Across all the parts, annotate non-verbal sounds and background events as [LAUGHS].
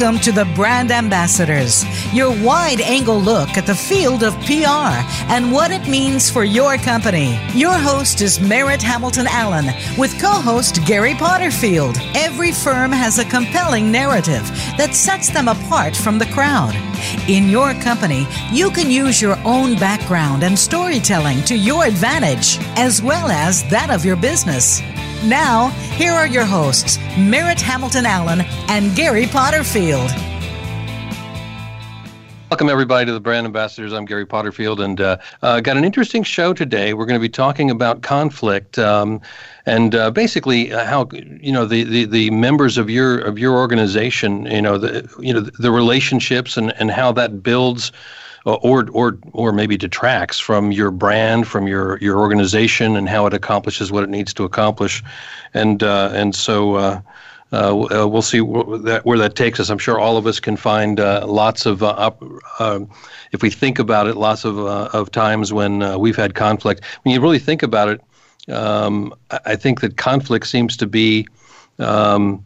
Welcome to the Brand Ambassadors, your wide angle look at the field of PR and what it means for your company. Your host is Merritt Hamilton Allen with co host Gary Potterfield. Every firm has a compelling narrative that sets them apart from the crowd. In your company, you can use your own background and storytelling to your advantage, as well as that of your business. Now, here are your hosts, Merritt Hamilton Allen and Gary Potterfield. Welcome, everybody, to the Brand Ambassadors. I'm Gary Potterfield, and uh, uh, got an interesting show today. We're going to be talking about conflict um, and uh, basically uh, how you know the, the, the members of your of your organization, you know the you know the relationships and, and how that builds or or or maybe detracts from your brand, from your your organization, and how it accomplishes what it needs to accomplish, and uh, and so. Uh, uh, we'll see where that, where that takes us. I'm sure all of us can find uh, lots of, uh, um, if we think about it, lots of uh, of times when we've had conflict. When you really think about it, um, I think that conflict seems to be um,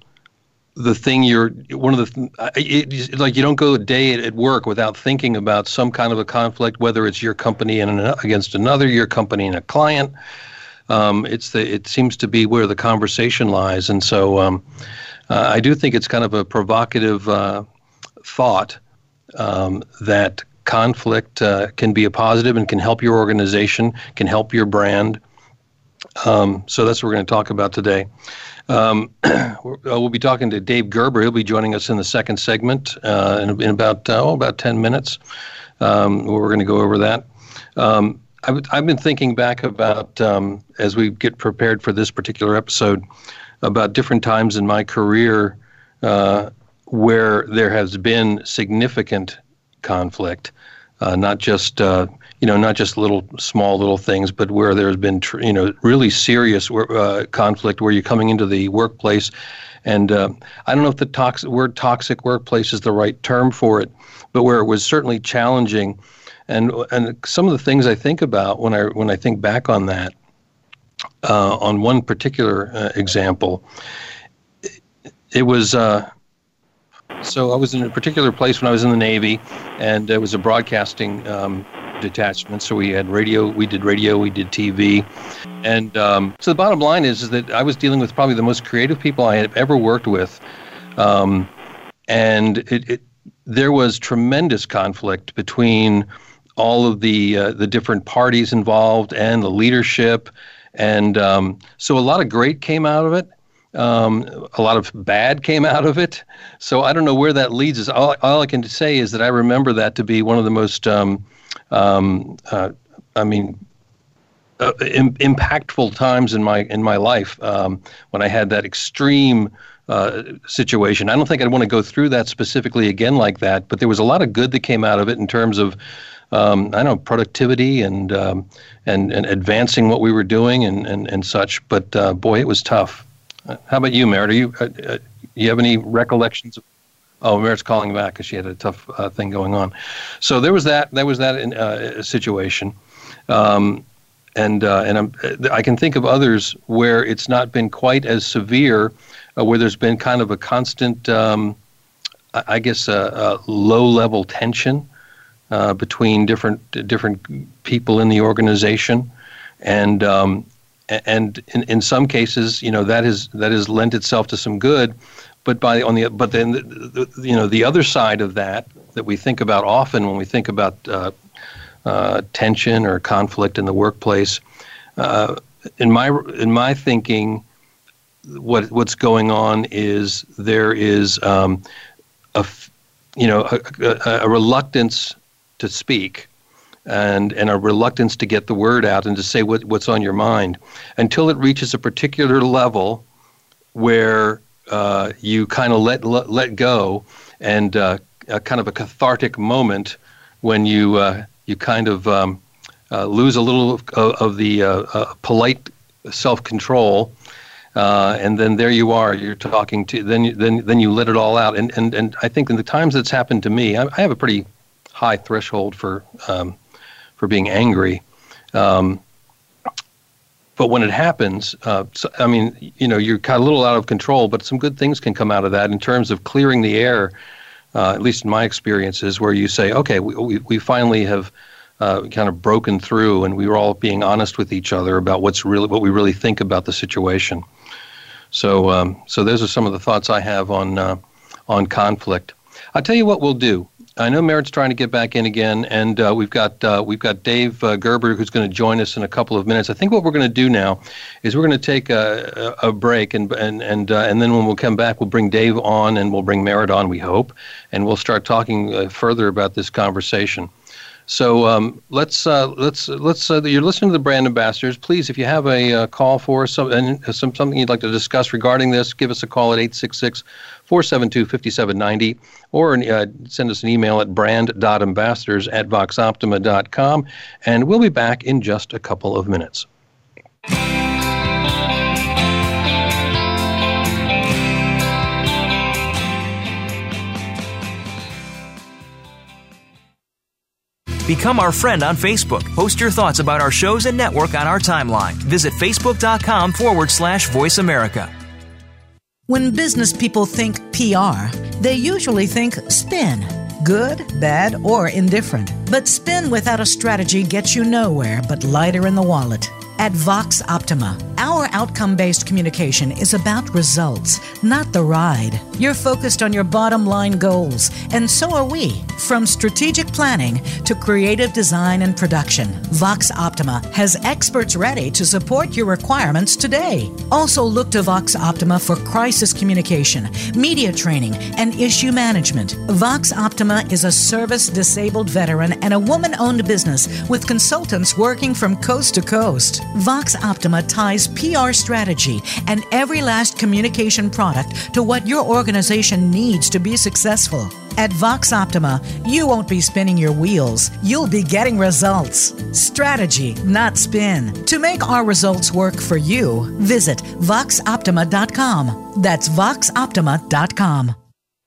the thing you're one of the it, like you don't go a day at work without thinking about some kind of a conflict whether it's your company and an, against another your company and a client. Um, it's the it seems to be where the conversation lies. And so um, uh, I do think it's kind of a provocative uh, thought um, that conflict uh, can be a positive and can help your organization can help your brand um, so that's what we're going to talk about today um, [CLEARS THROAT] uh, we'll be talking to Dave Gerber. He'll be joining us in the second segment uh, in, in, about uh, oh, about ten minutes. Um, we're going to go over that. Um, I've, I've been thinking back about um, as we get prepared for this particular episode about different times in my career uh, where there has been significant conflict, uh, not just uh, you know, not just little small little things, but where there's been, tr- you know, really serious uh, conflict where you're coming into the workplace. And uh, I don't know if the toxic word toxic workplace is the right term for it, but where it was certainly challenging. And and some of the things I think about when I when I think back on that, uh, on one particular uh, example, it, it was uh, so I was in a particular place when I was in the Navy, and it was a broadcasting um, detachment. So we had radio, we did radio, we did TV. And um, so the bottom line is, is that I was dealing with probably the most creative people I have ever worked with. Um, and it, it, there was tremendous conflict between all of the uh, the different parties involved and the leadership, and um, so a lot of great came out of it. Um, a lot of bad came out of it. So I don't know where that leads us. All, all I can say is that I remember that to be one of the most um, um, uh, I mean, uh, Im- impactful times in my in my life um, when I had that extreme uh, situation. I don't think I'd want to go through that specifically again like that, but there was a lot of good that came out of it in terms of um, I don't know productivity and um, and and advancing what we were doing and and, and such. But uh, boy, it was tough. How about you, Merritt? Are you uh, uh, you have any recollections of Oh, Merritt's calling back because she had a tough uh, thing going on. So there was that. There was that in, uh, situation, um, and uh, and I'm, I can think of others where it's not been quite as severe, uh, where there's been kind of a constant, um, I guess, a low level tension uh, between different different people in the organization, and um, and in, in some cases, you know, that is that has lent itself to some good but by on the but then the, the, you know the other side of that that we think about often when we think about uh, uh, tension or conflict in the workplace. Uh, in my in my thinking, what what's going on is there is um, a you know a, a, a reluctance to speak and and a reluctance to get the word out and to say what, what's on your mind until it reaches a particular level where uh, you kind of let, let, let go and uh, a kind of a cathartic moment when you uh, you kind of um, uh, lose a little of, of the uh, polite self control. and then there you are. You're talking to. Then you, then then you let it all out. And and and I think in the times that's happened to me, I, I have a pretty high threshold for um, for being angry. Um, but when it happens, uh, so, I mean, you know, you're kind of a little out of control, but some good things can come out of that in terms of clearing the air uh, at least in my experiences, where you say, okay, we, we, we finally have uh, kind of broken through and we were all being honest with each other about what's really what we really think about the situation. So, um, so those are some of the thoughts I have on uh, on conflict. I'll tell you what we'll do. I know Merritt's trying to get back in again, and uh, we've got uh, we've got Dave uh, Gerber who's going to join us in a couple of minutes. I think what we're going to do now is we're going to take a, a, break, and and and uh, and then when we'll come back, we'll bring Dave on, and we'll bring Merritt on. We hope, and we'll start talking uh, further about this conversation. So um, let's uh, let's let's. Uh, you're listening to the brand ambassadors. Please, if you have a uh, call for some, and some something you'd like to discuss regarding this, give us a call at 866-472-5790 or uh, send us an email at brand.ambassadors at voxoptima.com, and we'll be back in just a couple of minutes. Become our friend on Facebook. Post your thoughts about our shows and network on our timeline. Visit facebook.com forward slash voice America. When business people think PR, they usually think spin. Good, bad, or indifferent. But spin without a strategy gets you nowhere but lighter in the wallet. At Vox Optima, our outcome based communication is about results, not the ride. You're focused on your bottom line goals, and so are we. From strategic planning to creative design and production, Vox Optima has experts ready to support your requirements today. Also, look to Vox Optima for crisis communication, media training, and issue management. Vox Optima is a service disabled veteran and a woman owned business with consultants working from coast to coast. Vox Optima ties PR strategy and every last communication product to what your organization needs to be successful. At Vox Optima, you won't be spinning your wheels, you'll be getting results. Strategy, not spin. To make our results work for you, visit voxoptima.com. That's voxoptima.com.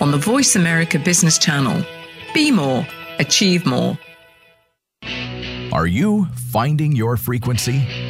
on the Voice America Business Channel. Be more, achieve more. Are you finding your frequency?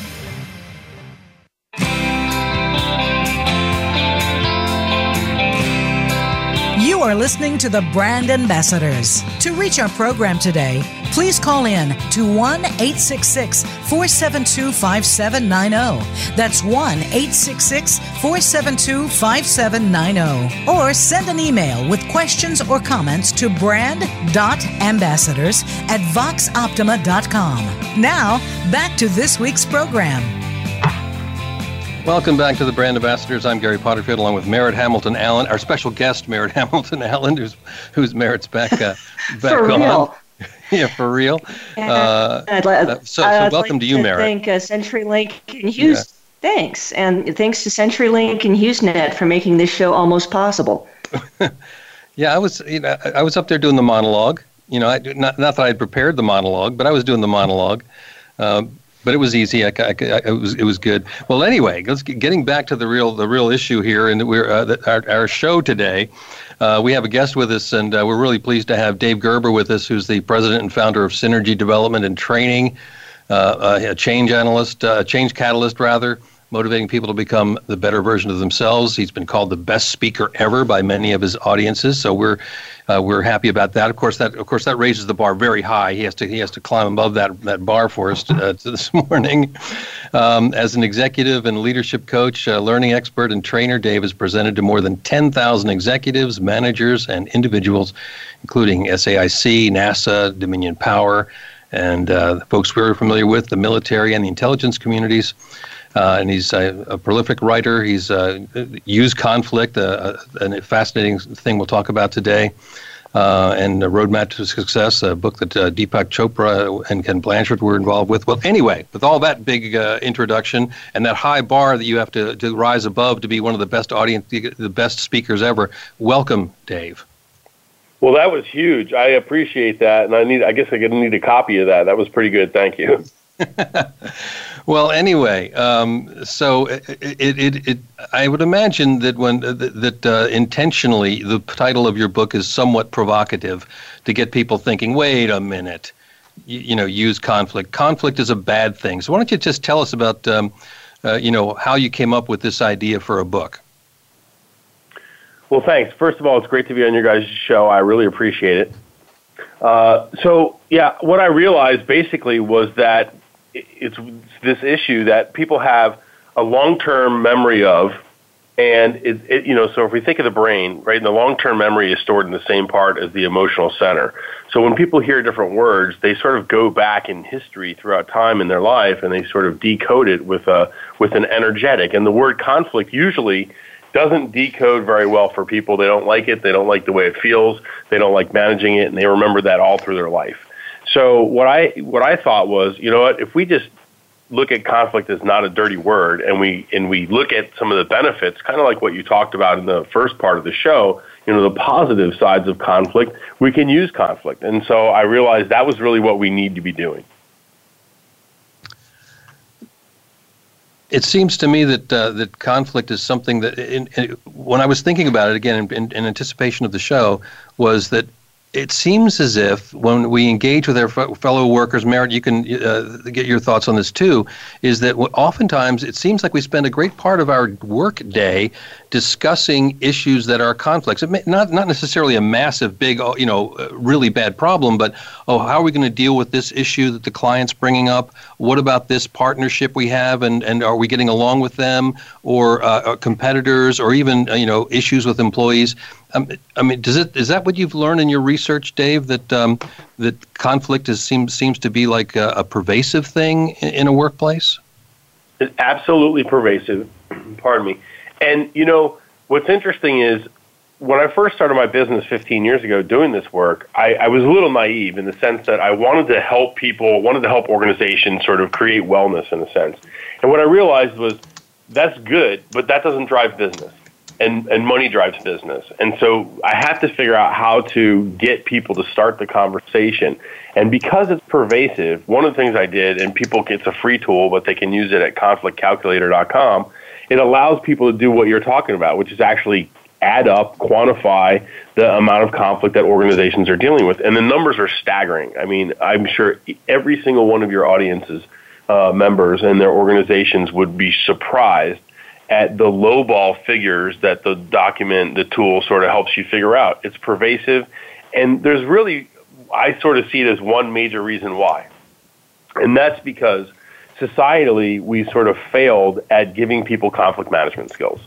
You are listening to the Brand Ambassadors. To reach our program today, please call in to 1 866 472 5790. That's 1 866 472 5790. Or send an email with questions or comments to brand.ambassadors at voxoptima.com. Now, back to this week's program. Welcome back to the Brand Ambassadors. I'm Gary Potterfield, along with Merritt Hamilton Allen, our special guest, Merritt [LAUGHS] Hamilton Allen, who's who's Merritt's back uh, [LAUGHS] back for on. Real. [LAUGHS] yeah, for real. Uh, I'd, uh, so, so I'd welcome like to you, to Merritt. Thank uh, CenturyLink and Hughes. Yeah. Thanks, and thanks to CenturyLink and HughesNet for making this show almost possible. yeah, I was you know I was up there doing the monologue. You know, I, not not that I had prepared the monologue, but I was doing the monologue. Uh, but it was easy. I, I, I, it was it was good. Well, anyway, let's get, getting back to the real the real issue here, and we're uh, our our show today. Uh, we have a guest with us, and uh, we're really pleased to have Dave Gerber with us, who's the president and founder of Synergy Development and Training, uh, uh, a change analyst, uh, change catalyst rather motivating people to become the better version of themselves. He's been called the best speaker ever by many of his audiences, so we're uh, we're happy about that. Of course, that of course that raises the bar very high. He has to he has to climb above that that bar for us to, uh, to this [LAUGHS] morning. Um, as an executive and leadership coach, uh, learning expert, and trainer, Dave has presented to more than 10,000 executives, managers, and individuals, including SAIC, NASA, Dominion Power, and uh, folks we're familiar with, the military and the intelligence communities. Uh, and he's a, a, prolific writer. He's uh, used conflict, uh, uh, a, a, fascinating thing we'll talk about today, and a Roadmap to Success, a book that Deepak Chopra and Ken Blanchard were involved with. Well, anyway, with all that big introduction and that high bar that you have to, to rise above to be one of the best audience, the best speakers ever, welcome, Dave. Well, that was huge. I appreciate that, and I need. I guess I need a copy of that. That was pretty good. Thank you. [LAUGHS] well, anyway, um, so it, it, it, it, I would imagine that when uh, that uh, intentionally the title of your book is somewhat provocative to get people thinking. Wait a minute, you, you know, use conflict. Conflict is a bad thing. So why don't you just tell us about, um, uh, you know, how you came up with this idea for a book? Well, thanks. First of all, it's great to be on your guys' show. I really appreciate it. Uh, so, yeah, what I realized basically was that it's this issue that people have a long-term memory of, and it, it, you know, so if we think of the brain, right, the long-term memory is stored in the same part as the emotional center. So when people hear different words, they sort of go back in history throughout time in their life, and they sort of decode it with a with an energetic. And the word conflict usually doesn't decode very well for people. They don't like it. They don't like the way it feels. They don't like managing it, and they remember that all through their life. So what I what I thought was, you know what, if we just look at conflict as not a dirty word and we and we look at some of the benefits, kind of like what you talked about in the first part of the show, you know, the positive sides of conflict, we can use conflict. And so I realized that was really what we need to be doing. It seems to me that uh, that conflict is something that, in, in, when I was thinking about it again in, in, anticipation of the show, was that it seems as if when we engage with our fellow workers, Merritt, you can uh, get your thoughts on this too, is that oftentimes it seems like we spend a great part of our work day discussing issues that are conflicts. It may, not not necessarily a massive, big, oh, you know, uh, really bad problem, but oh, how are we going to deal with this issue that the client's bringing up? What about this partnership we have, and and are we getting along with them, or uh, competitors, or even uh, you know issues with employees? Um, I mean, does it is that what you've learned in your research, Dave? That um, that conflict is seems seems to be like a, a pervasive thing in, in a workplace. It's absolutely pervasive. [CLEARS THROAT] Pardon me. And you know what's interesting is when I first started my business 15 years ago doing this work, I, I was a little naive in the sense that I wanted to help people, wanted to help organizations sort of create wellness in a sense. And what I realized was that's good, but that doesn't drive business and, and money drives business. And so I have to figure out how to get people to start the conversation. And because it's pervasive, one of the things I did, and people, it's a free tool, but they can use it at conflictcalculator.com, it allows people to do what you're talking about, which is actually add up, quantify the amount of conflict that organizations are dealing with. And the numbers are staggering. I mean, I'm sure every single one of your audiences uh, members and their organizations would be surprised at the lowball figures that the document, the tool sort of helps you figure out. It's pervasive, and there's really, I sort of see it as one major reason why. And that's because societally, we sort of failed at giving people conflict management skills.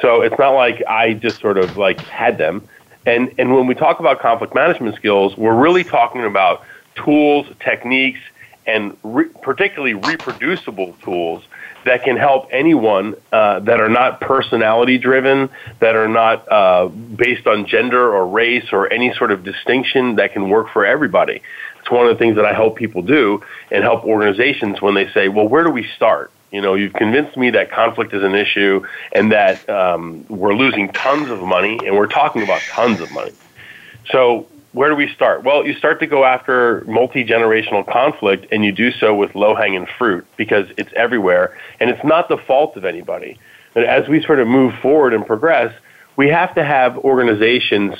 So it's not like I just sort of like had them. And, and when we talk about conflict management skills, we're really talking about tools, techniques, and re- particularly reproducible tools that can help anyone uh, that are not personality driven, that are not uh, based on gender or race or any sort of distinction that can work for everybody. It's one of the things that I help people do and help organizations when they say, well, where do we start? You know, you've convinced me that conflict is an issue and that um, we're losing tons of money, and we're talking about tons of money. So where do we start? Well, you start to go after multi generational conflict, and you do so with low hanging fruit because it's everywhere, and it's not the fault of anybody. But as we sort of move forward and progress, we have to have organizations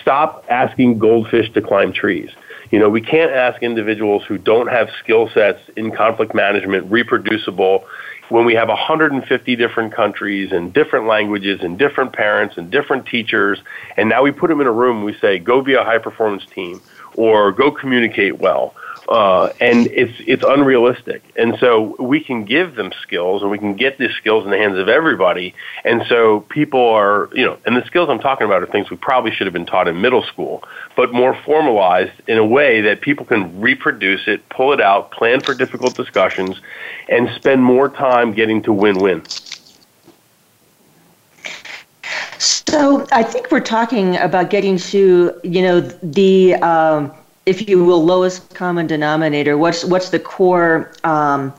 stop asking goldfish to climb trees. You know, we can't ask individuals who don't have skill sets in conflict management reproducible when we have 150 different countries and different languages and different parents and different teachers, and now we put them in a room, and we say, go be a high performance team or go communicate well uh, and it's it's unrealistic. And so we can give them skills, and we can get these skills in the hands of everybody. And so people are, you know, and the skills I'm talking about are things we probably should have been taught in middle school, but more formalized in a way that people can reproduce it, pull it out, plan for difficult discussions, and spend more time getting to win-win. So I think we're talking about getting to, you know, the. Um, if you will, lowest common denominator? What's what's the core um,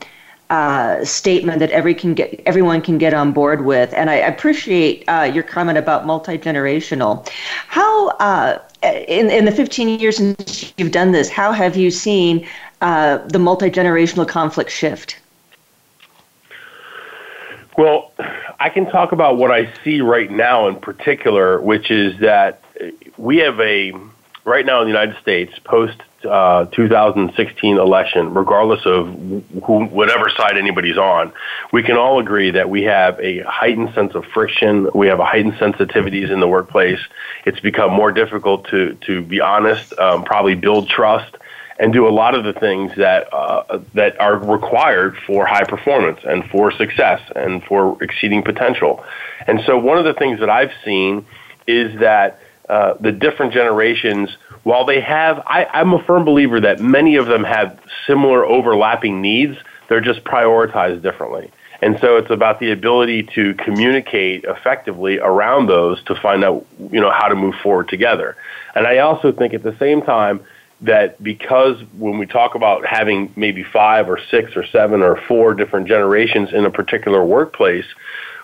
uh, statement that every can get everyone can get on board with? And I appreciate uh, your comment about multi generational. How uh, in in the 15 years since you've done this, how have you seen uh, the multi generational conflict shift? Well, I can talk about what I see right now in particular, which is that we have a right now in the United States, post uh, 2016 election, regardless of who, whatever side anybody's on, we can all agree that we have a heightened sense of friction. We have a heightened sensitivities in the workplace. It's become more difficult to to be honest, um, probably build trust, and do a lot of the things that uh, that are required for high performance and for success and for exceeding potential. And so, one of the things that I've seen is that uh, the different generations, while they have, I, I'm a firm believer that many of them have similar overlapping needs, they're just prioritized differently. And so it's about the ability to communicate effectively around those to find out, you know, how to move forward together. And I also think at the same time that because when we talk about having maybe five or six or seven or four different generations in a particular workplace,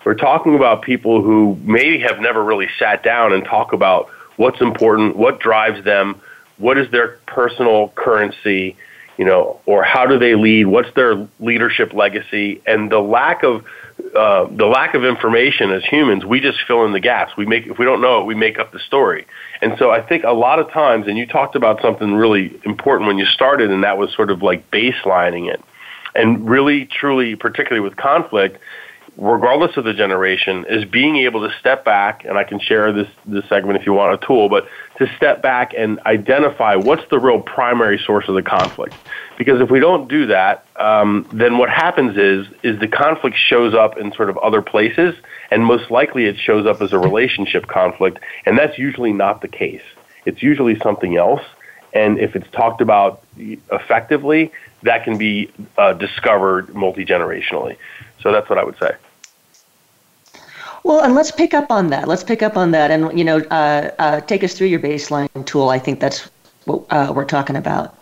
we're talking about people who maybe have never really sat down and talk about what's important, what drives them, what is their personal currency, you know, or how do they lead, what's their leadership legacy, and the lack of uh, the lack of information as humans, we just fill in the gaps. We make if we don't know it, we make up the story. And so I think a lot of times, and you talked about something really important when you started, and that was sort of like baselining it, and really, truly, particularly with conflict, regardless of the generation, is being able to step back, and I can share this, this segment if you want a tool, but to step back and identify what's the real primary source of the conflict. Because if we don't do that, um, then what happens is, is the conflict shows up in sort of other places, and most likely it shows up as a relationship conflict, and that's usually not the case. It's usually something else, and if it's talked about effectively, that can be uh, discovered multi-generationally. So that's what I would say. Well, and let's pick up on that. Let's pick up on that, and you know, uh, uh, take us through your baseline tool. I think that's what uh, we're talking about.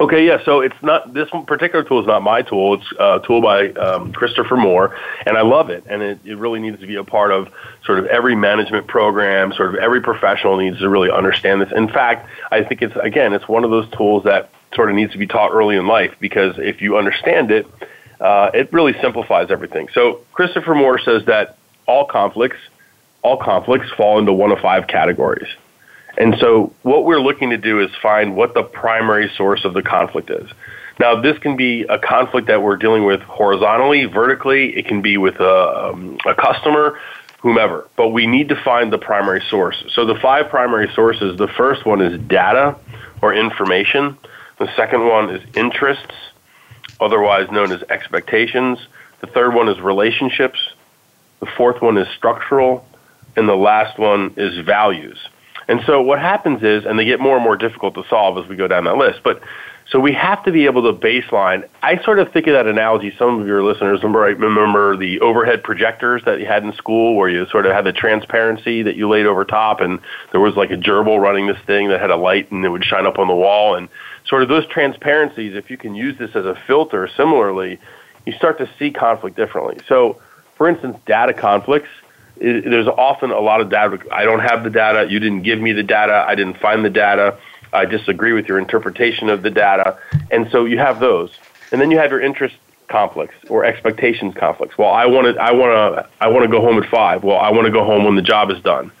Okay, yeah. So it's not this particular tool is not my tool. It's a tool by um, Christopher Moore, and I love it. And it, it really needs to be a part of sort of every management program. Sort of every professional needs to really understand this. In fact, I think it's again, it's one of those tools that sort of needs to be taught early in life because if you understand it, uh, it really simplifies everything. So Christopher Moore says that all conflicts, all conflicts fall into one of five categories. And so what we're looking to do is find what the primary source of the conflict is. Now, this can be a conflict that we're dealing with horizontally, vertically. It can be with a, um, a customer, whomever. But we need to find the primary source. So the five primary sources, the first one is data or information. The second one is interests otherwise known as expectations. The third one is relationships. The fourth one is structural. And the last one is values. And so what happens is, and they get more and more difficult to solve as we go down that list, but so we have to be able to baseline. I sort of think of that analogy. Some of your listeners remember, I remember the overhead projectors that you had in school, where you sort of had the transparency that you laid over top, and there was like a gerbil running this thing that had a light, and it would shine up on the wall. And sort of those transparencies, if you can use this as a filter, similarly, you start to see conflict differently. So, for instance, data conflicts it, there's often a lot of data. I don't have the data. You didn't give me the data. I didn't find the data. I disagree with your interpretation of the data. And so you have those. And then you have your interest conflicts or expectations conflicts. Well, I want to, I want to, I want to go home at five. Well, I want to go home when the job is done.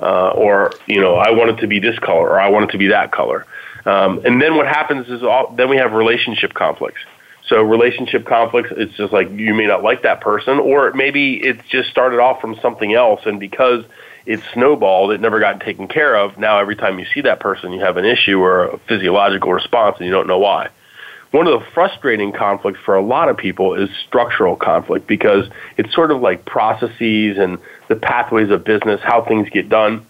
Uh, or, you know, I want it to be this color or I want it to be that color. Um, and then what happens is all, then we have relationship conflicts. So relationship conflicts, it's just like you may not like that person, or maybe it just started off from something else, and because it snowballed, it never got taken care of. Now every time you see that person, you have an issue or a physiological response, and you don't know why. One of the frustrating conflicts for a lot of people is structural conflict because it's sort of like processes and the pathways of business, how things get done.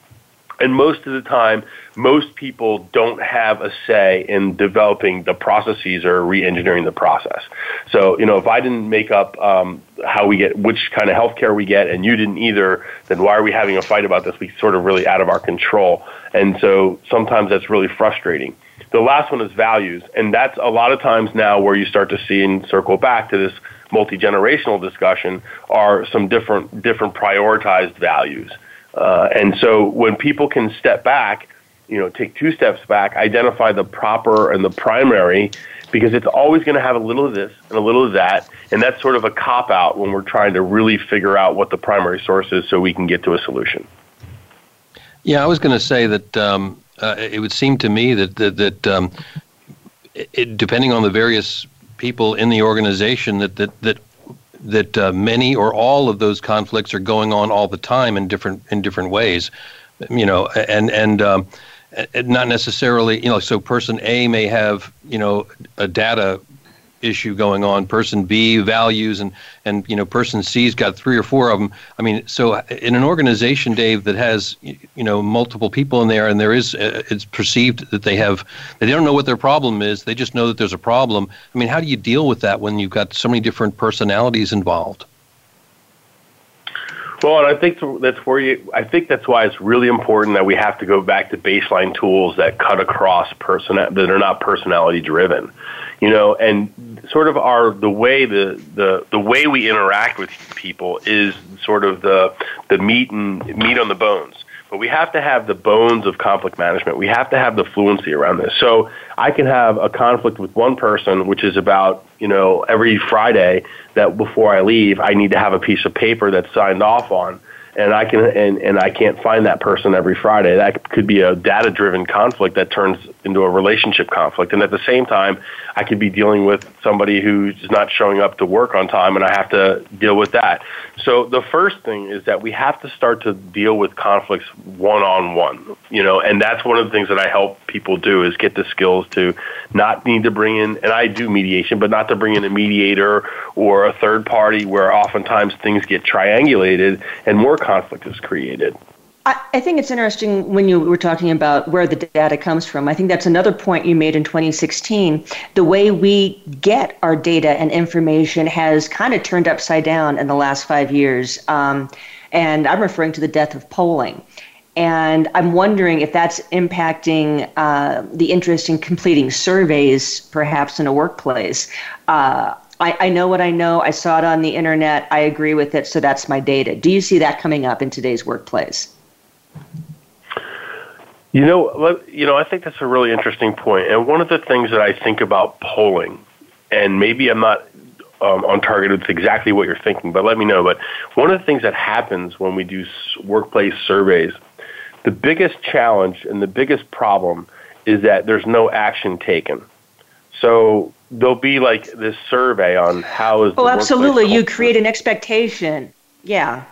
And most of the time, most people don't have a say in developing the processes or re-engineering the process. So, you know, if I didn't make up um, how we get, which kind of healthcare we get, and you didn't either, then why are we having a fight about this? We sort of really out of our control. And so sometimes that's really frustrating. The last one is values, and that's a lot of times now where you start to see and circle back to this multi-generational discussion are some different different prioritized values. Uh, and so when people can step back you know, take two steps back, identify the proper and the primary, because it's always going to have a little of this and a little of that, and that's sort of a cop out when we're trying to really figure out what the primary source is, so we can get to a solution. Yeah, I was going to say that um, uh, it would seem to me that that, that um, it, depending on the various people in the organization, that that that that uh, many or all of those conflicts are going on all the time in different in different ways. You know, and and um, not necessarily, you know, so person A may have, you know, a data issue going on, person B values, and, and, you know, person C's got three or four of them. I mean, so in an organization, Dave, that has, you know, multiple people in there and there is, uh, it's perceived that they have, they don't know what their problem is, they just know that there's a problem. I mean, how do you deal with that when you've got so many different personalities involved? Well, and I think that's where you. I think that's why it's really important that we have to go back to baseline tools that cut across person that are not personality driven, you know, and sort of our the way the the the way we interact with people is sort of the the meat and meat on the bones. But we have to have the bones of conflict management. We have to have the fluency around this. So I can have a conflict with one person, which is about, you know, every Friday that before I leave, I need to have a piece of paper that's signed off on and I can and, and I can't find that person every Friday. That could be a data driven conflict that turns into a relationship conflict. And at the same time, I could be dealing with somebody who's not showing up to work on time and I have to deal with that. So the first thing is that we have to start to deal with conflicts one on one. You know, and that's one of the things that I help people do is get the skills to not need to bring in and I do mediation, but not to bring in a mediator or a third party where oftentimes things get triangulated and more conflict is created. I, think it's interesting when you were talking about where the data comes from. I think that's another point you made in 2016. The way we get our data and information has kind of turned upside down in the last five years. Um, and I'm referring to the death of polling. And I'm wondering if that's impacting uh, the interest in completing surveys, perhaps in a workplace. Uh, I, I know what I know. I saw it on the internet. I agree with it, so that's my data. Do you see that coming up in today's workplace? You know, you know, I think that's a really interesting point. And one of the things that I think about polling, and maybe I'm not um, on target with exactly what you're thinking, but let me know. But one of the things that happens when we do workplace surveys, the biggest challenge and the biggest problem is that there's no action taken. So there'll be like this survey on how is. Oh, absolutely! You create an expectation. Yeah.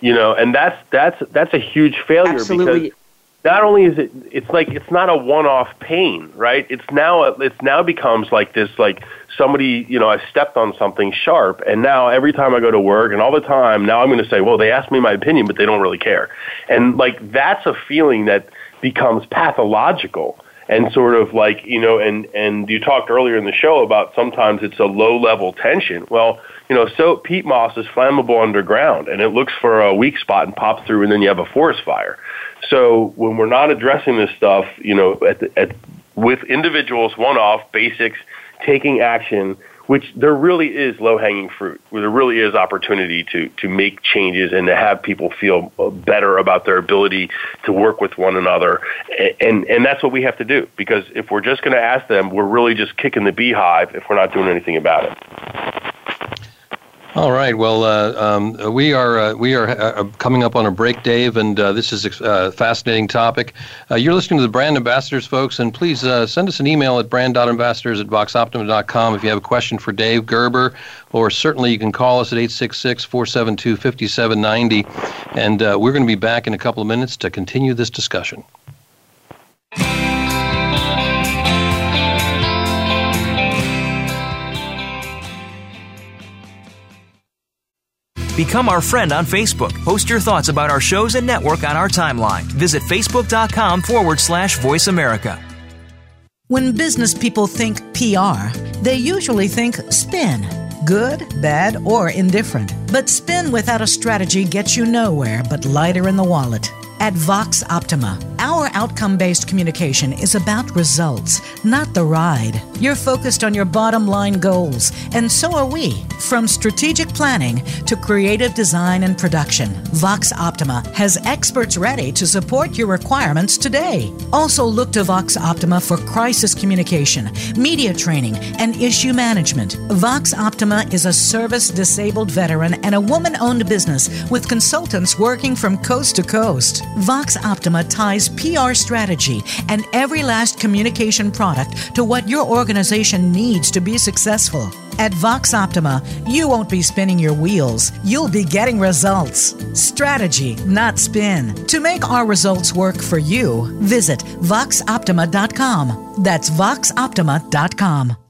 You know, and that's that's that's a huge failure absolutely. because not only is it it's like it's not a one-off pain, right? It's now it's now becomes like this like somebody you know I stepped on something sharp, and now every time I go to work and all the time now I'm going to say, well, they asked me my opinion, but they don't really care, and like that's a feeling that becomes pathological and sort of like you know and and you talked earlier in the show about sometimes it's a low level tension. Well you know so peat moss is flammable underground and it looks for a weak spot and pops through and then you have a forest fire. So when we're not addressing this stuff you know at, the, at with individuals one off basics taking action which there really is low hanging fruit, where there really is opportunity to, to make changes and to have people feel better about their ability to work with one another. And, and that's what we have to do because if we're just going to ask them, we're really just kicking the beehive if we're not doing anything about it. All right. Well, uh, um, we are uh, we are uh, coming up on a break, Dave, and uh, this is a uh, fascinating topic. Uh, you're listening to the Brand Ambassadors, folks, and please send us an email at brand.ambassadors at voxoptima.com if you have a question for Dave Gerber, or certainly you can call us at 866-472-5790, and we're going to be back in a couple of minutes to continue this discussion. Become our friend on Facebook. Post your thoughts about our shows and network on our timeline. Visit facebook.com forward slash voice America. When business people think PR, they usually think spin good, bad, or indifferent. But spin without a strategy gets you nowhere but lighter in the wallet. At Vox Optima, our outcome based communication is about results, not the ride. You're focused on your bottom line goals, and so are we. From strategic planning to creative design and production, Vox Optima has experts ready to support your requirements today. Also, look to Vox Optima for crisis communication, media training, and issue management. Vox Optima is a service disabled veteran and a woman owned business with consultants working from coast to coast. Vox Optima ties PR strategy and every last communication product to what your organization needs to be successful. At Vox Optima, you won't be spinning your wheels, you'll be getting results. Strategy, not spin. To make our results work for you, visit voxoptima.com. That's voxoptima.com.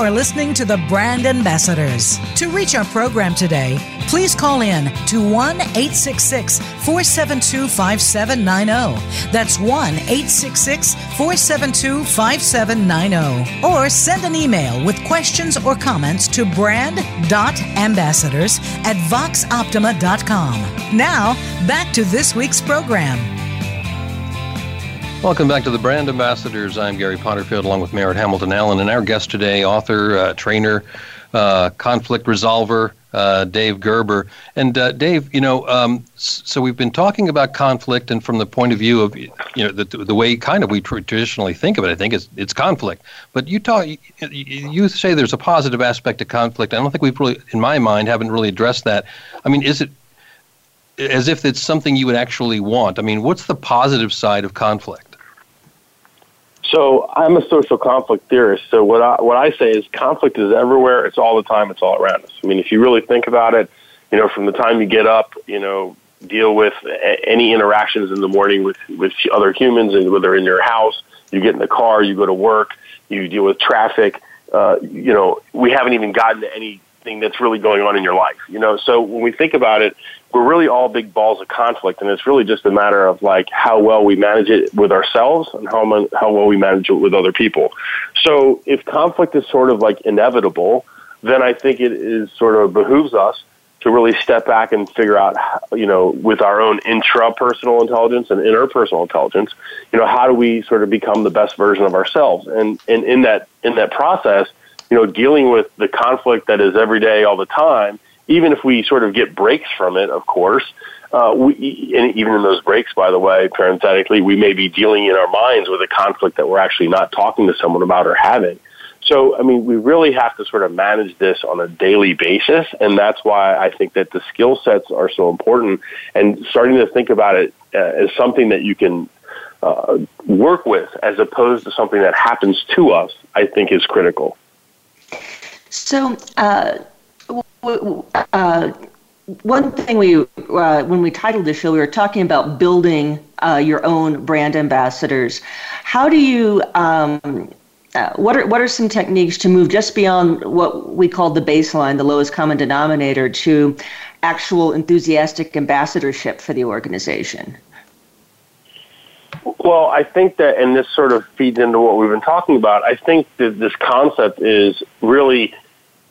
Are listening to the Brand Ambassadors. To reach our program today, please call in to 1 866 472 5790. That's 1 866 472 5790. Or send an email with questions or comments to brand.ambassadors at voxoptima.com. Now, back to this week's program. Welcome back to the Brand Ambassadors. I'm Gary Potterfield along with Merritt Hamilton Allen, and our guest today, author, uh, trainer, uh, conflict resolver, uh, Dave Gerber. And uh, Dave, you know, um, so we've been talking about conflict, and from the point of view of, you know, the, the way kind of we tr- traditionally think of it, I think it's, it's conflict. But you talk, you, you say there's a positive aspect to conflict. I don't think we've really, in my mind, haven't really addressed that. I mean, is it as if it's something you would actually want? I mean, what's the positive side of conflict? So I'm a social conflict theorist. So what I what I say is conflict is everywhere. It's all the time. It's all around us. I mean, if you really think about it, you know, from the time you get up, you know, deal with any interactions in the morning with with other humans, and whether in your house, you get in the car, you go to work, you deal with traffic. Uh, you know, we haven't even gotten to anything that's really going on in your life. You know, so when we think about it, we're really all big balls of conflict, and it's really just a matter of like how well we manage it with ourselves and how how well we manage it with other people. So if conflict is sort of like inevitable, then I think it is sort of behooves us to really step back and figure out, you know, with our own intrapersonal intelligence and interpersonal intelligence, you know, how do we sort of become the best version of ourselves? And and in that in that process, you know, dealing with the conflict that is every day, all the time even if we sort of get breaks from it, of course, uh, we, and even in those breaks, by the way, parenthetically, we may be dealing in our minds with a conflict that we're actually not talking to someone about or having. So, I mean, we really have to sort of manage this on a daily basis, and that's why I think that the skill sets are so important. And starting to think about it uh, as something that you can uh, work with, as opposed to something that happens to us, I think is critical. So, uh, uh, one thing we uh, when we titled the show, we were talking about building uh, your own brand ambassadors. How do you um, uh, what are what are some techniques to move just beyond what we call the baseline, the lowest common denominator, to actual enthusiastic ambassadorship for the organization? Well, I think that, and this sort of feeds into what we've been talking about. I think that this concept is really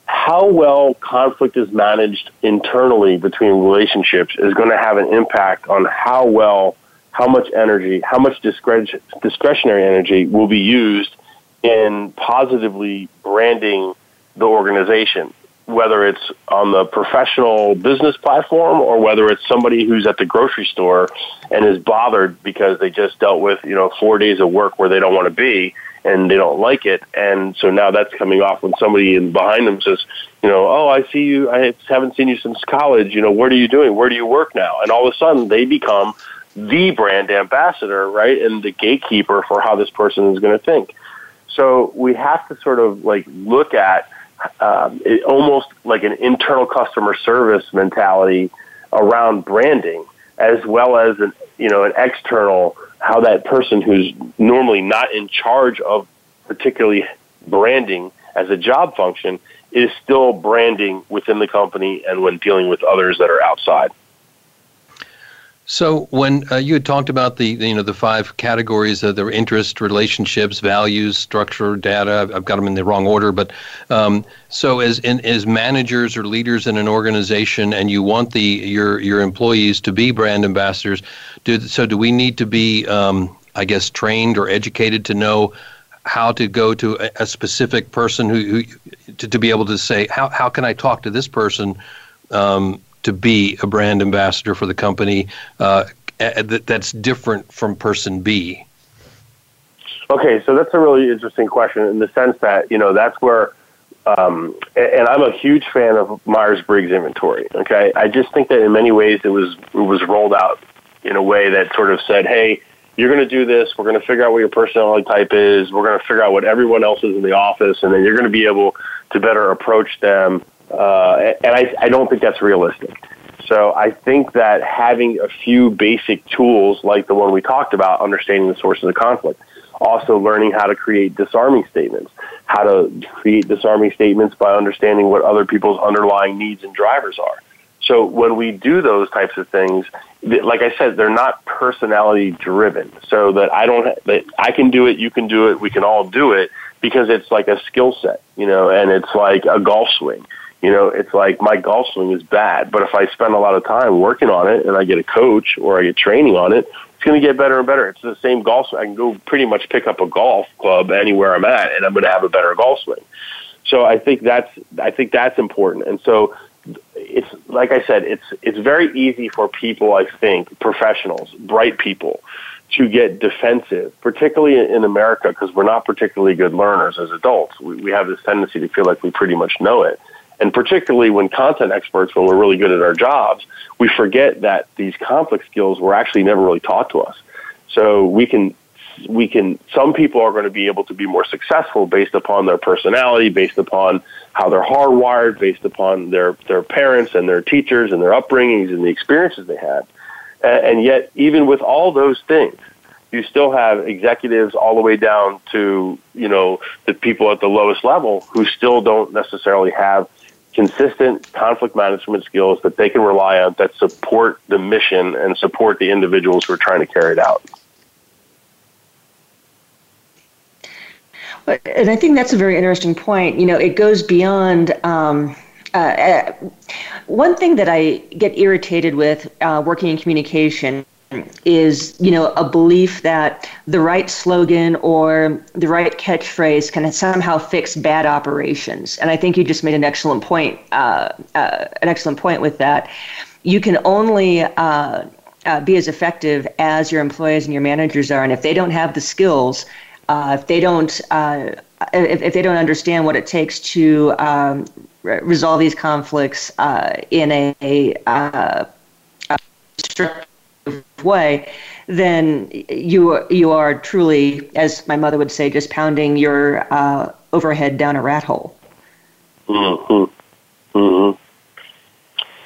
how well conflict is managed internally between relationships is going to have an impact on how well, how much energy, how much discretionary energy will be used in positively branding the organization, whether it's on the professional business platform or whether it's somebody who's at the grocery store and is bothered because they just dealt with, you know, four days of work where they don't want to be and they don't like it. And so now that's coming off when somebody in behind them says, you know, oh, I see you. I haven't seen you since college. You know, what are you doing? Where do you work now? And all of a sudden they become the brand ambassador, right? And the gatekeeper for how this person is going to think. So we have to sort of like look at um, it, almost like an internal customer service mentality around branding, as well as an you know an external how that person who's normally not in charge of particularly branding as a job function is still branding within the company and when dealing with others that are outside. So when uh, you had talked about the you know the five categories of their interest, relationships, values, structure, data, I've got them in the wrong order, but um, so as in, as managers or leaders in an organization, and you want the your your employees to be brand ambassadors, do so do we need to be um, I guess trained or educated to know how to go to a, a specific person who, who to, to be able to say how how can I talk to this person um, to be a brand ambassador for the company uh, that's different from person B? Okay, so that's a really interesting question in the sense that you know that's where, um, and I'm a huge fan of Myers Briggs inventory. Okay, I just think that in many ways it was it was rolled out in a way that sort of said, hey. You're going to do this. We're going to figure out what your personality type is. We're going to figure out what everyone else is in the office, and then you're going to be able to better approach them uh, and I, I don't think that's realistic. So I think that having a few basic tools like the one we talked about, understanding the sources of conflict, also learning how to create disarming statements, how to create disarming statements by understanding what other people's underlying needs and drivers are. So when we do those types of things, like I said, they're not personality driven. So that I don't, that I can do it, you can do it, we can all do it because it's like a skill set, you know, and it's like a golf swing you know, it's like my golf swing is bad, but if I spend a lot of time working on it and I get a coach or I get training on it, it's going to get better and better. It's the same golf swing. I can go pretty much pick up a golf club anywhere I'm at and I'm going to have a better golf swing. So I think that's, I think that's important. And so it's, like I said, it's, it's very easy for people, I think, professionals, bright people, to get defensive, particularly in America, because we're not particularly good learners as adults. We, we have this tendency to feel like we pretty much know it. And particularly when content experts, when we're really good at our jobs, we forget that these conflict skills were actually never really taught to us. So we can, we can, some people are going to be able to be more successful based upon their personality, based upon how they're hardwired, based upon their, their parents and their teachers and their upbringings and the experiences they had. And yet, even with all those things, you still have executives all the way down to you know the people at the lowest level who still don't necessarily have consistent conflict management skills that they can rely on that support the mission and support the individuals who are trying to carry it out. And I think that's a very interesting point. You know, it goes beyond. Um, uh, uh one thing that I get irritated with uh, working in communication is you know a belief that the right slogan or the right catchphrase can somehow fix bad operations. And i think you just made an excellent point uh, uh, an excellent point with that. You can only uh, uh be as effective as your employees and your managers are. And if they don't have the skills uh, if they don't uh, if, if, they don't understand what it takes to um, resolve these conflicts in a, a, a way, then you you are truly, as my mother would say, just pounding your uh, overhead down a rat hole. Mm-hmm. Mm-hmm.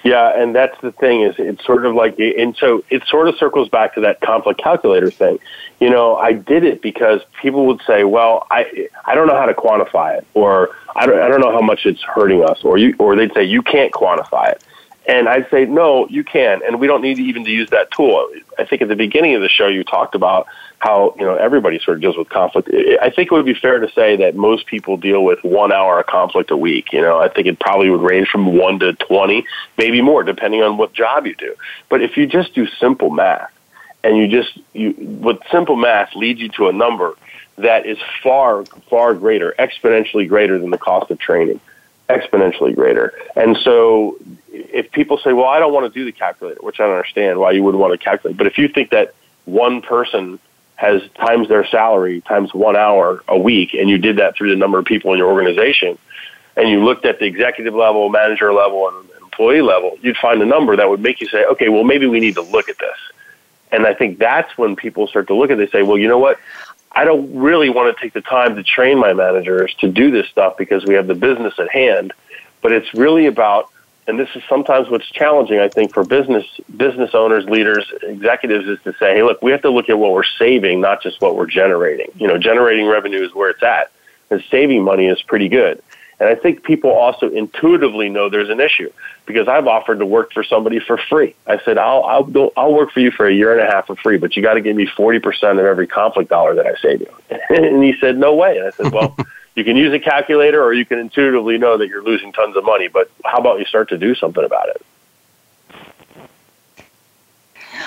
Yeah, and that's the thing is it's sort of like, and so it sort of circles back to that conflict calculator thing. you know, I did it because people would say, well, I, I don't know how to quantify it, or I don't, I don't know how much it's hurting us, or you, or they'd say, you can't quantify it. And I'd say, no, you can, and we don't need even to use that tool. I think at the beginning of the show, you talked about how you know everybody sort of deals with conflict. I think it would be fair to say that most people deal with one hour of conflict a week. You know, I think it probably would range from one to twenty, maybe more, depending on what job you do. But if you just do simple math, and you just you with simple math leads you to a number that is far far greater, exponentially greater than the cost of training exponentially greater. And so if people say, well, I don't want to do the calculator, which I don't understand why you wouldn't want to calculate, but if you think that one person has times their salary times one hour a week, and you did that through the number of people in your organization, and you looked at the executive level, manager level, and employee level, you'd find a number that would make you say, okay, well, maybe we need to look at this. And I think that's when people start to look at it. They say, well, you know what? I don't really want to take the time to train my managers to do this stuff because we have the business at hand. But it's really about, and this is sometimes what's challenging, I think, for business business owners, leaders, executives, is to say, hey, look, we have to look at what we're saving, not just what we're generating. You know, generating revenue is where it's at, and saving money is pretty good. And I think people also intuitively know there's an issue because I've offered to work for somebody for free. I said, I'll, I'll, go, I'll work for you for a year and a half for free, but you got to give me 40% of every conflict dollar that I save you. [LAUGHS] and he said, no way. And I said, well, [LAUGHS] you can use a calculator or you can intuitively know that you're losing tons of money, but how about you start to do something about it?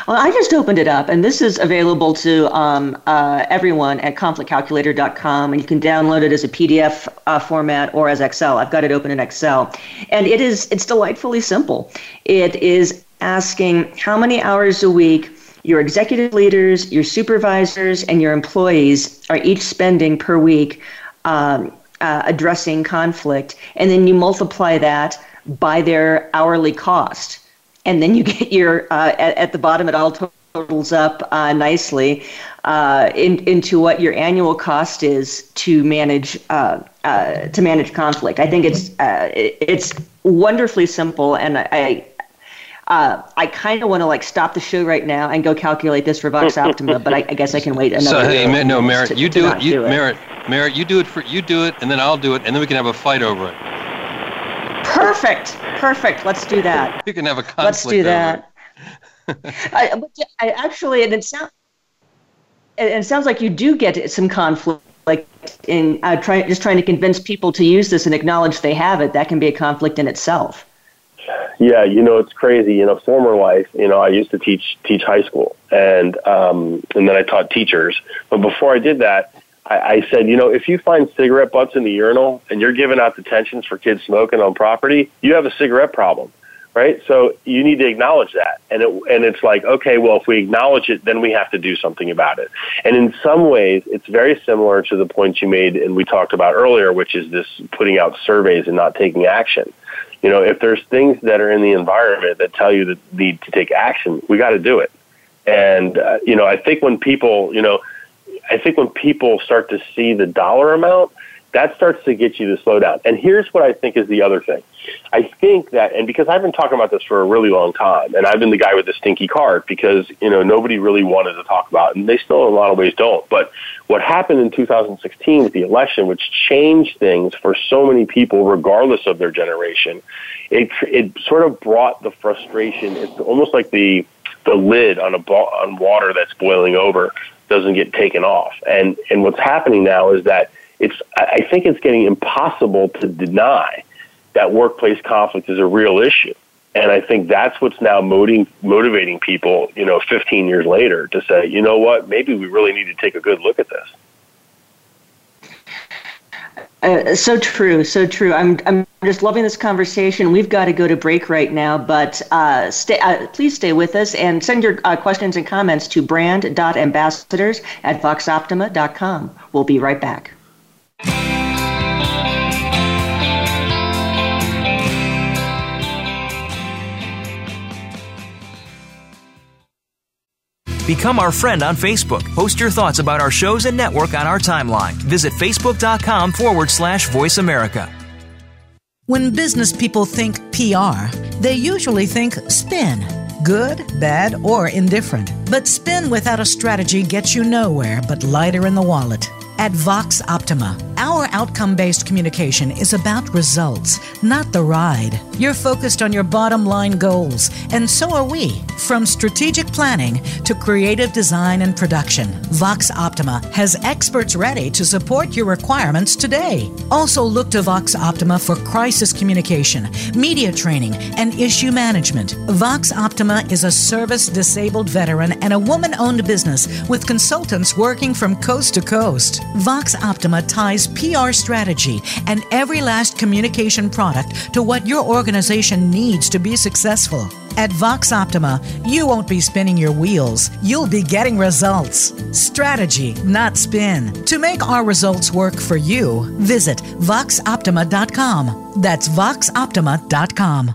Well, I just opened it up, and this is available to um, uh, everyone at conflictcalculator.com, and you can download it as a PDF uh, format or as Excel. I've got it open in Excel, and it is it's delightfully simple. It is asking how many hours a week your executive leaders, your supervisors, and your employees are each spending per week um, uh, addressing conflict, and then you multiply that by their hourly cost and then you get your uh, at, at, the bottom it all totals up uh, nicely uh, in, into what your annual cost is to manage uh, uh, to manage conflict. I think it's uh, it's wonderfully simple, and I. I kind of want to like stop the show right now and go calculate this for Vox Optima, but I, I guess I can wait another. So hey, no, Merritt, to, you do it. You, do it. Merritt, Merritt, you do it for you do it, and then I'll do it, and then we can have a fight over it. Perfect. Perfect. Let's do that. You can have a conflict. Let's do that. [LAUGHS] I, I, actually, and it sounds, it sounds like you do get some conflict, like in uh, trying, just trying to convince people to use this and acknowledge they have it. That can be a conflict in itself. Yeah, you know, it's crazy. In a former life, you know, I used to teach teach high school, and um, and then I taught teachers. But before I did that, I, I said, you know, if you find cigarette butts in the urinal and you're giving out detentions for kids smoking on property, you have a cigarette problem, right? So you need to acknowledge that. And it, and it's like, okay, well, if we acknowledge it, then we have to do something about it. And in some ways, it's very similar to the point you made and we talked about earlier, which is this putting out surveys and not taking action. You know, if there's things that are in the environment that tell you that need to take action, we got to do it. And, uh, you know, I think when people, you know, I think when people start to see the dollar amount, that starts to get you to slow down. And here's what I think is the other thing. I think that, and because I've been talking about this for a really long time, and I've been the guy with the stinky card because, you know, nobody really wanted to talk about it, and they still in a lot of ways don't. But what happened in 2016 with the election, which changed things for so many people, regardless of their generation, it, it sort of brought the frustration. It's almost like the, the lid on a bo- on water that's boiling over doesn't get taken off. And and what's happening now is that it's I think it's getting impossible to deny that workplace conflict is a real issue. And I think that's what's now motivating motivating people, you know, 15 years later to say, you know what, maybe we really need to take a good look at this. Uh, so true, so true. I'm I'm just loving this conversation. We've got to go to break right now, but uh, stay. Uh, please stay with us and send your uh, questions and comments to brand.ambassadors at voxoptima.com. We'll be right back. Become our friend on Facebook. Post your thoughts about our shows and network on our timeline. Visit facebook.com forward slash voice America. When business people think PR, they usually think spin good, bad, or indifferent. But spin without a strategy gets you nowhere but lighter in the wallet. At Vox Optima, our outcome based communication is about results, not the ride. You're focused on your bottom line goals, and so are we. From strategic planning to creative design and production, Vox Optima has experts ready to support your requirements today. Also, look to Vox Optima for crisis communication, media training, and issue management. Vox Optima is a service disabled veteran and a woman owned business with consultants working from coast to coast. Vox Optima ties PR strategy and every last communication product to what your organization needs to be successful. At Vox Optima, you won't be spinning your wheels, you'll be getting results. Strategy, not spin. To make our results work for you, visit voxoptima.com. That's voxoptima.com.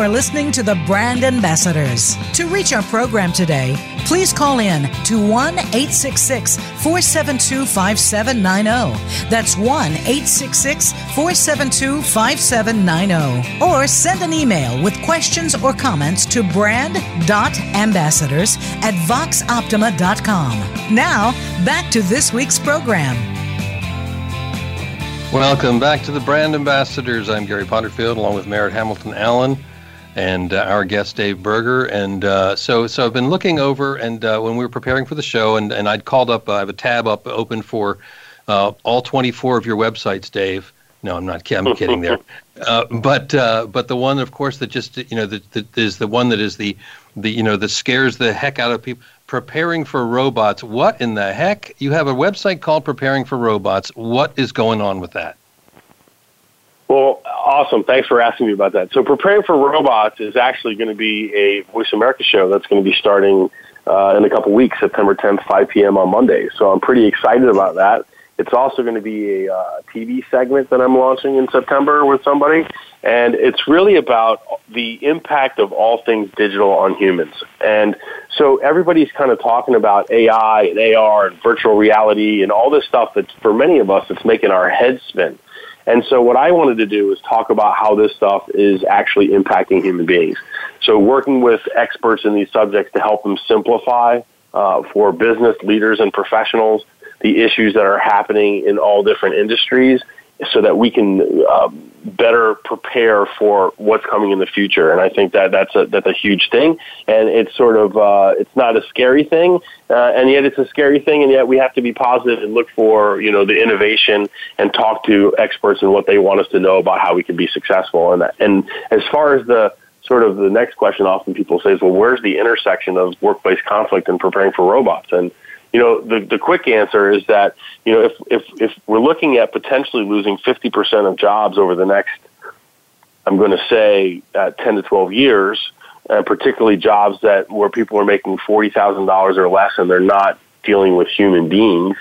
Are listening to the Brand Ambassadors. To reach our program today, please call in to 1 866 472 5790. That's 1 866 472 5790. Or send an email with questions or comments to brand.ambassadors at voxoptima.com. Now, back to this week's program. Welcome back to the Brand Ambassadors. I'm Gary Potterfield, along with Merritt Hamilton Allen and uh, our guest Dave Berger. And uh, so, so I've been looking over, and uh, when we were preparing for the show, and, and I'd called up, I have a tab up open for uh, all 24 of your websites, Dave. No, I'm not. I'm kidding there. [LAUGHS] Uh, but uh, but the one, of course, that just you know that, that is the one that is the the you know that scares the heck out of people. Preparing for robots. What in the heck? You have a website called Preparing for Robots. What is going on with that? Well, awesome. Thanks for asking me about that. So, Preparing for Robots is actually going to be a Voice America show that's going to be starting uh, in a couple weeks, September 10th, 5 p.m. on Monday. So, I'm pretty excited about that. It's also going to be a uh, TV segment that I'm launching in September with somebody, and it's really about the impact of all things digital on humans. And so everybody's kind of talking about AI and AR and virtual reality and all this stuff that for many of us, it's making our heads spin. And so what I wanted to do is talk about how this stuff is actually impacting human beings. So working with experts in these subjects to help them simplify uh, for business leaders and professionals the issues that are happening in all different industries so that we can uh, better prepare for what's coming in the future. And I think that that's a that's a huge thing. And it's sort of uh, it's not a scary thing, uh, and yet it's a scary thing. And yet we have to be positive and look for you know the innovation and talk to experts and what they want us to know about how we can be successful. And that, and as far as the sort of the next question often people say is, well, where's the intersection of workplace conflict and preparing for robots? And you know, the, the quick answer is that, you know, if, if, if we're looking at potentially losing 50% of jobs over the next, I'm going to say, uh, 10 to 12 years, and particularly jobs that where people are making $40,000 or less and they're not dealing with human beings,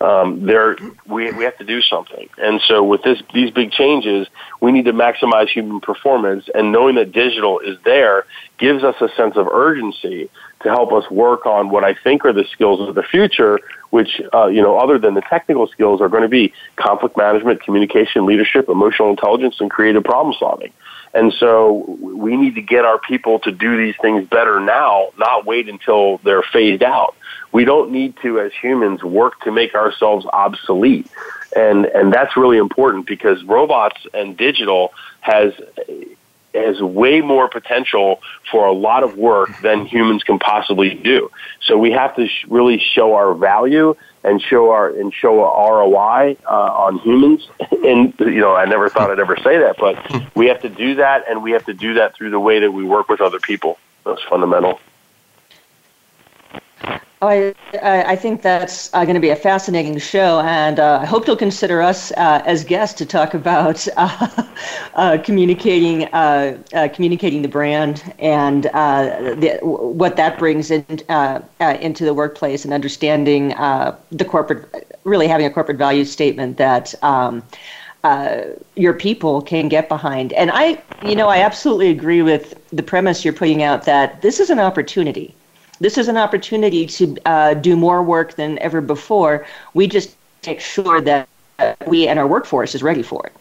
um, there we we have to do something. And so with this these big changes, we need to maximize human performance. And knowing that digital is there gives us a sense of urgency to help us work on what I think are the skills of the future, which uh, you know other than the technical skills are going to be conflict management, communication, leadership, emotional intelligence, and creative problem solving. And so we need to get our people to do these things better now, not wait until they're phased out. We don't need to, as humans, work to make ourselves obsolete. And, and that's really important because robots and digital has, has way more potential for a lot of work than humans can possibly do. So we have to sh- really show our value and show our and show a ROI uh, on humans. [LAUGHS] And you know, I never thought I'd ever say that, but [LAUGHS] we have to do that, and we have to do that through the way that we work with other people. That's fundamental. I, I think that's uh, going to be a fascinating show, and uh, I hope you'll consider us uh, as guests to talk about [LAUGHS] uh, uh, communicating uh, communicating the brand and the, what that brings in, into the workplace and understanding the corporate, really having a corporate value statement that. Um, your people can get behind. And I, you know, I absolutely agree with the premise you're putting out that this is an opportunity this is an opportunity to uh, do more work than ever before. We just make sure that we and our workforce is ready for it.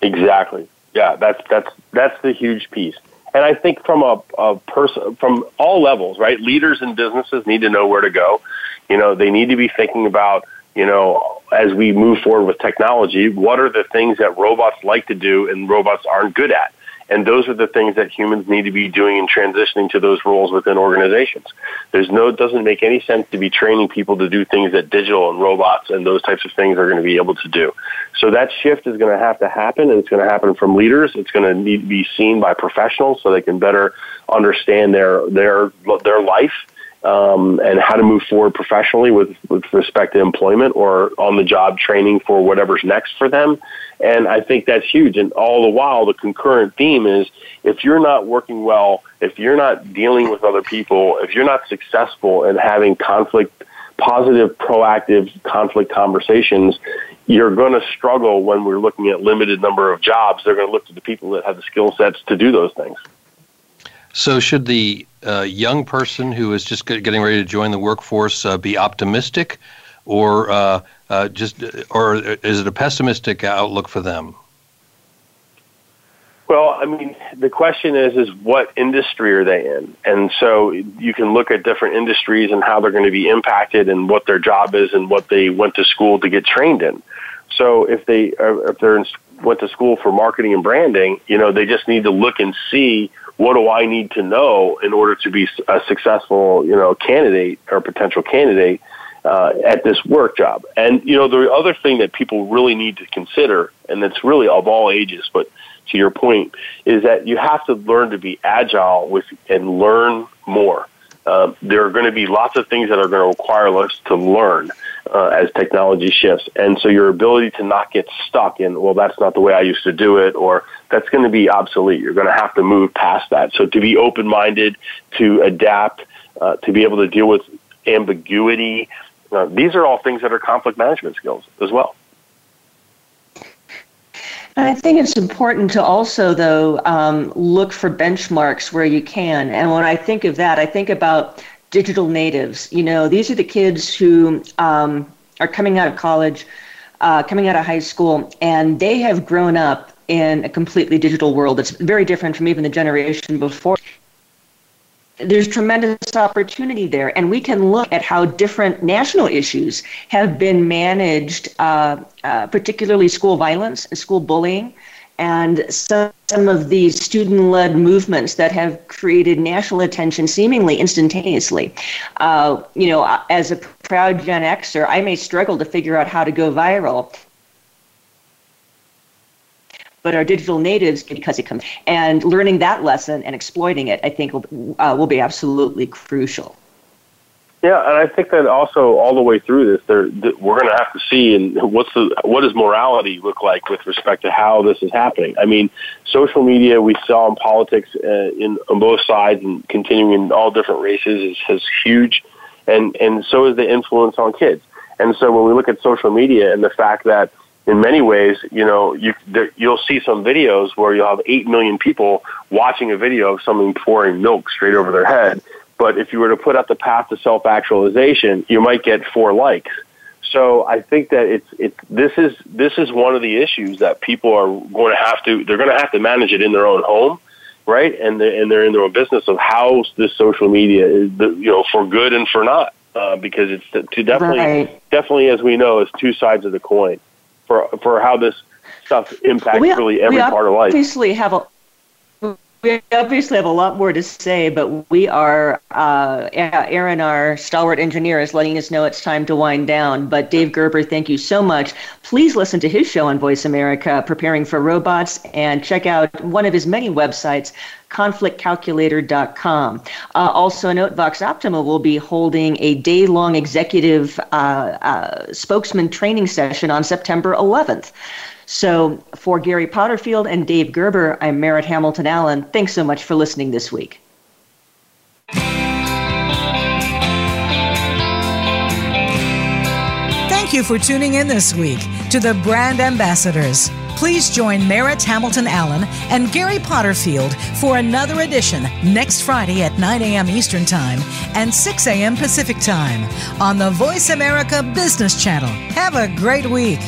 Exactly. Yeah, that's that's that's the huge piece. And I think from a, a person from all levels, right? Leaders in businesses need to know where to go. You know, they need to be thinking about, you know, as we move forward with technology, what are the things that robots like to do and robots aren't good at? And those are the things that humans need to be doing in transitioning to those roles within organizations. There's no, it doesn't make any sense to be training people to do things that digital and robots and those types of things are going to be able to do. So that shift is going to have to happen and it's going to happen from leaders. It's going to need to be seen by professionals so they can better understand their, their, their life um, and how to move forward professionally with, with respect to employment or on the job training for whatever's next for them. And I think that's huge. And all the while, the concurrent theme is if you're not working well, if you're not dealing with other people, if you're not successful in having conflict, positive, proactive conflict conversations, you're going to struggle when we're looking at limited number of jobs. They're going to look to the people that have the skill sets to do those things. So, should the uh, young person who is just getting ready to join the workforce uh, be optimistic, or uh, uh just, or is it a pessimistic outlook for them? Well, I mean, the question is, is what industry are they in? And so you can look at different industries and how they're going to be impacted and what their job is and what they went to school to get trained in. So if they, if they're in, went to school for marketing and branding, you know, they just need to look and see what do I need to know in order to be a successful, you know, candidate or potential candidate uh, at this work job? And you know, the other thing that people really need to consider, and it's really of all ages, but to your point, is that you have to learn to be agile with and learn more. Uh, there are going to be lots of things that are going to require us to learn uh, as technology shifts. And so your ability to not get stuck in, well, that's not the way I used to do it, or that's going to be obsolete. You're going to have to move past that. So to be open minded, to adapt, uh, to be able to deal with ambiguity, uh, these are all things that are conflict management skills as well. I think it's important to also, though, um, look for benchmarks where you can. And when I think of that, I think about digital natives. You know, these are the kids who um, are coming out of college, uh, coming out of high school, and they have grown up in a completely digital world that's very different from even the generation before. there's tremendous opportunity there, and we can look at how different national issues have been managed, uh, uh, particularly school violence and school bullying, and some, some of these student-led movements that have created national attention seemingly instantaneously. Uh, you know, as a proud Gen Xer, I may struggle to figure out how to go viral but our digital natives because it comes and learning that lesson and exploiting it i think will, uh, will be absolutely crucial yeah, and I think that also all the way through this, there we're going to have to see and what's the what does morality look like with respect to how this is happening. I mean, social media we saw in politics uh, in on both sides and continuing in all different races is, is huge, and and so is the influence on kids. And so when we look at social media and the fact that in many ways, you know, you there, you'll see some videos where you'll have eight million people watching a video of someone pouring milk straight over their head. But if you were to put up the path to self-actualization, you might get four likes. So I think that it's it's this is this is one of the issues that people are going to have to they're going to have to manage it in their own home, right? And they and they're in their own business of how this social media is, the, you know, for good and for not, uh, because it's to definitely right. definitely as we know, it's two sides of the coin for for how this stuff impacts we, really every part of life. Obviously, have a we obviously have a lot more to say, but we are, uh, Aaron, our stalwart engineer, is letting us know it's time to wind down. But Dave Gerber, thank you so much. Please listen to his show on Voice America, Preparing for Robots, and check out one of his many websites, conflictcalculator.com. Uh, also, note Vox Optima will be holding a day long executive uh, uh, spokesman training session on September 11th. So, for Gary Potterfield and Dave Gerber, I'm Merritt Hamilton Allen. Thanks so much for listening this week. Thank you for tuning in this week to the Brand Ambassadors. Please join Merritt Hamilton Allen and Gary Potterfield for another edition next Friday at 9 a.m. Eastern Time and 6 a.m. Pacific Time on the Voice America Business Channel. Have a great week.